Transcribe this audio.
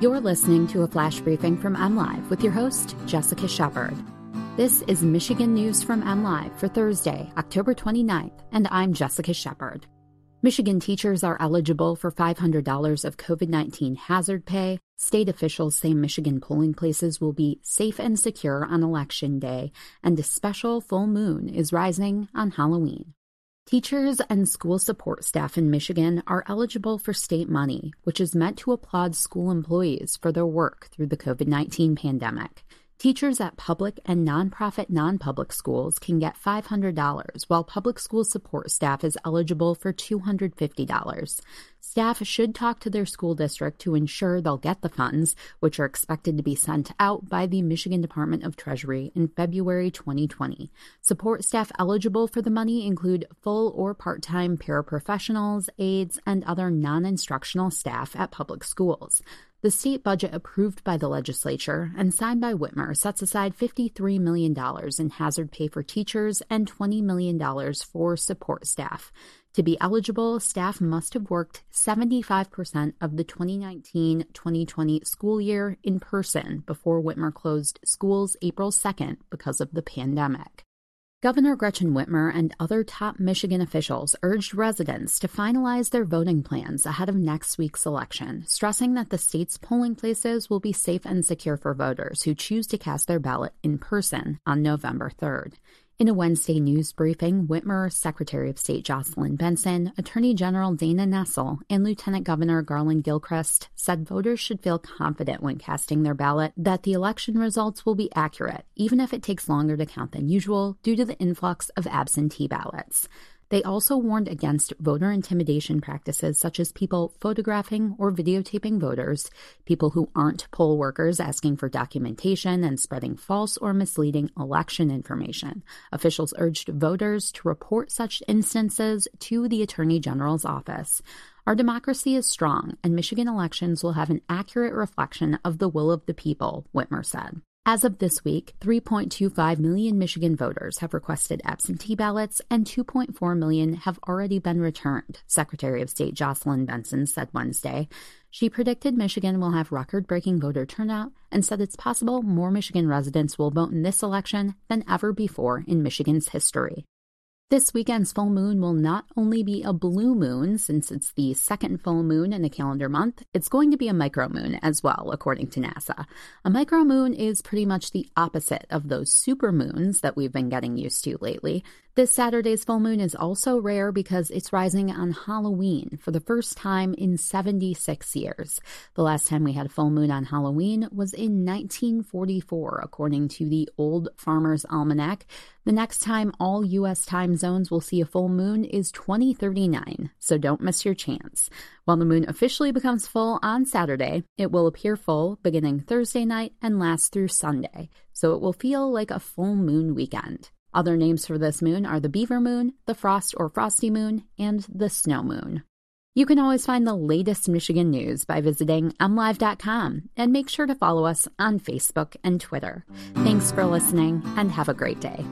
You're listening to a flash briefing from MLive with your host, Jessica Shepard. This is Michigan News from MLive for Thursday, October 29th, and I'm Jessica Shepard. Michigan teachers are eligible for $500 of COVID 19 hazard pay. State officials say Michigan polling places will be safe and secure on Election Day, and a special full moon is rising on Halloween. Teachers and school support staff in Michigan are eligible for state money, which is meant to applaud school employees for their work through the COVID 19 pandemic. Teachers at public and nonprofit non-public schools can get $500, while public school support staff is eligible for $250. Staff should talk to their school district to ensure they'll get the funds, which are expected to be sent out by the Michigan Department of Treasury in February 2020. Support staff eligible for the money include full or part-time paraprofessionals, aides, and other non-instructional staff at public schools. The state budget approved by the legislature and signed by Whitmer sets aside $53 million in hazard pay for teachers and $20 million for support staff. To be eligible, staff must have worked 75% of the 2019 2020 school year in person before Whitmer closed schools April 2nd because of the pandemic. Governor Gretchen Whitmer and other top Michigan officials urged residents to finalize their voting plans ahead of next week's election, stressing that the state's polling places will be safe and secure for voters who choose to cast their ballot in person on November 3rd. In a Wednesday news briefing, Whitmer Secretary of State Jocelyn Benson, Attorney General Dana Nessel, and Lieutenant Governor Garlin Gilchrist said voters should feel confident when casting their ballot that the election results will be accurate, even if it takes longer to count than usual due to the influx of absentee ballots. They also warned against voter intimidation practices such as people photographing or videotaping voters, people who aren't poll workers asking for documentation and spreading false or misleading election information. Officials urged voters to report such instances to the Attorney General's office. Our democracy is strong, and Michigan elections will have an accurate reflection of the will of the people, Whitmer said. As of this week, 3.25 million Michigan voters have requested absentee ballots and 2.4 million have already been returned, Secretary of State Jocelyn Benson said Wednesday. She predicted Michigan will have record breaking voter turnout and said it's possible more Michigan residents will vote in this election than ever before in Michigan's history. This weekend's full moon will not only be a blue moon, since it's the second full moon in a calendar month, it's going to be a micromoon as well, according to NASA. A micromoon is pretty much the opposite of those supermoons that we've been getting used to lately. This Saturday's full moon is also rare because it's rising on Halloween for the first time in 76 years. The last time we had a full moon on Halloween was in 1944, according to the Old Farmer's Almanac. The next time all U.S. time zones will see a full moon is 2039, so don't miss your chance. While the moon officially becomes full on Saturday, it will appear full beginning Thursday night and last through Sunday, so it will feel like a full moon weekend. Other names for this moon are the beaver moon, the frost or frosty moon, and the snow moon. You can always find the latest Michigan news by visiting mlive.com and make sure to follow us on Facebook and Twitter. Thanks for listening and have a great day.